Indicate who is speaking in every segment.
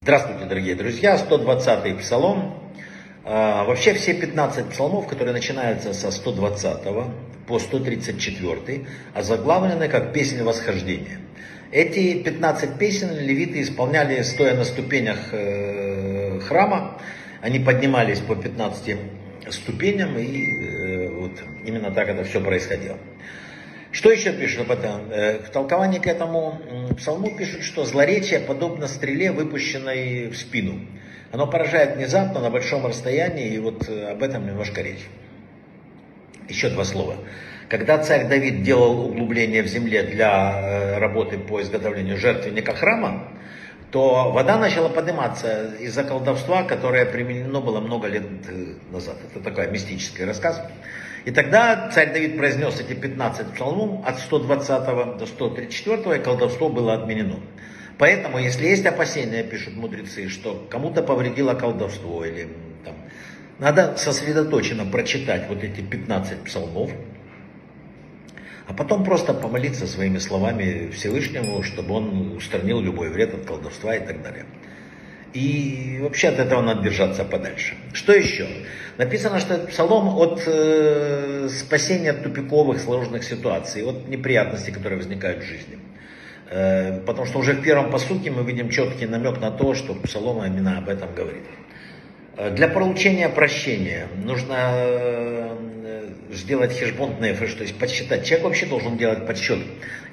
Speaker 1: Здравствуйте, дорогие друзья. 120-й псалом. А, вообще все 15 псалмов, которые начинаются со 120 по 134, озаглавлены как песни восхождения. Эти 15 песен левиты исполняли стоя на ступенях э, храма. Они поднимались по 15 ступеням, и э, вот именно так это все происходило. Что еще пишут об этом? Э, в толковании к этому псалму пишут, что злоречие подобно стреле, выпущенной в спину. Оно поражает внезапно, на большом расстоянии, и вот э, об этом немножко речь. Еще два слова. Когда царь Давид делал углубление в земле для э, работы по изготовлению жертвенника храма, то вода начала подниматься из-за колдовства, которое применено было много лет назад. Это такой мистический рассказ. И тогда царь Давид произнес эти 15 псалмов от 120 до 134, и колдовство было отменено. Поэтому, если есть опасения, пишут мудрецы, что кому-то повредило колдовство, или там, надо сосредоточенно прочитать вот эти 15 псалмов, а потом просто помолиться своими словами Всевышнему, чтобы он устранил любой вред от колдовства и так далее. И вообще от этого надо держаться подальше. Что еще? Написано, что это псалом от э, спасения от тупиковых сложных ситуаций, от неприятностей, которые возникают в жизни. Э, потому что уже в первом посуке мы видим четкий намек на то, что псалом именно об этом говорит. Э, для получения прощения нужно э, сделать хешбонд нефеш, то есть подсчитать. Человек вообще должен делать подсчет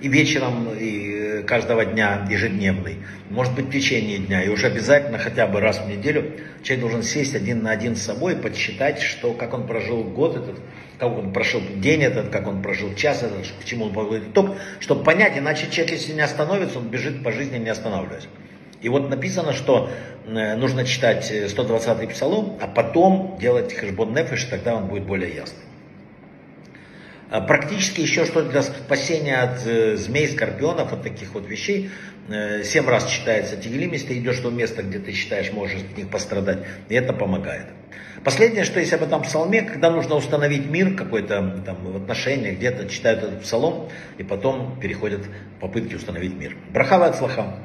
Speaker 1: и вечером, и каждого дня ежедневный, может быть в течение дня, и уже обязательно хотя бы раз в неделю человек должен сесть один на один с собой и подсчитать, что, как он прожил год этот, как он прошел день этот, как он прожил час этот, к чему он подводит итог, чтобы понять, иначе человек, если не остановится, он бежит по жизни не останавливаясь. И вот написано, что э, нужно читать 120-й псалом, а потом делать хэшбон нефеш, тогда он будет более ясный. А практически еще что для спасения от э, змей, скорпионов, от таких вот вещей. Э, семь раз читается Тигелим, если ты идешь в то место, где ты считаешь, можешь от них пострадать. И это помогает. Последнее, что есть об этом псалме, когда нужно установить мир какой-то там в отношениях, где-то читают этот псалом, и потом переходят попытки установить мир. Брахава от слаха.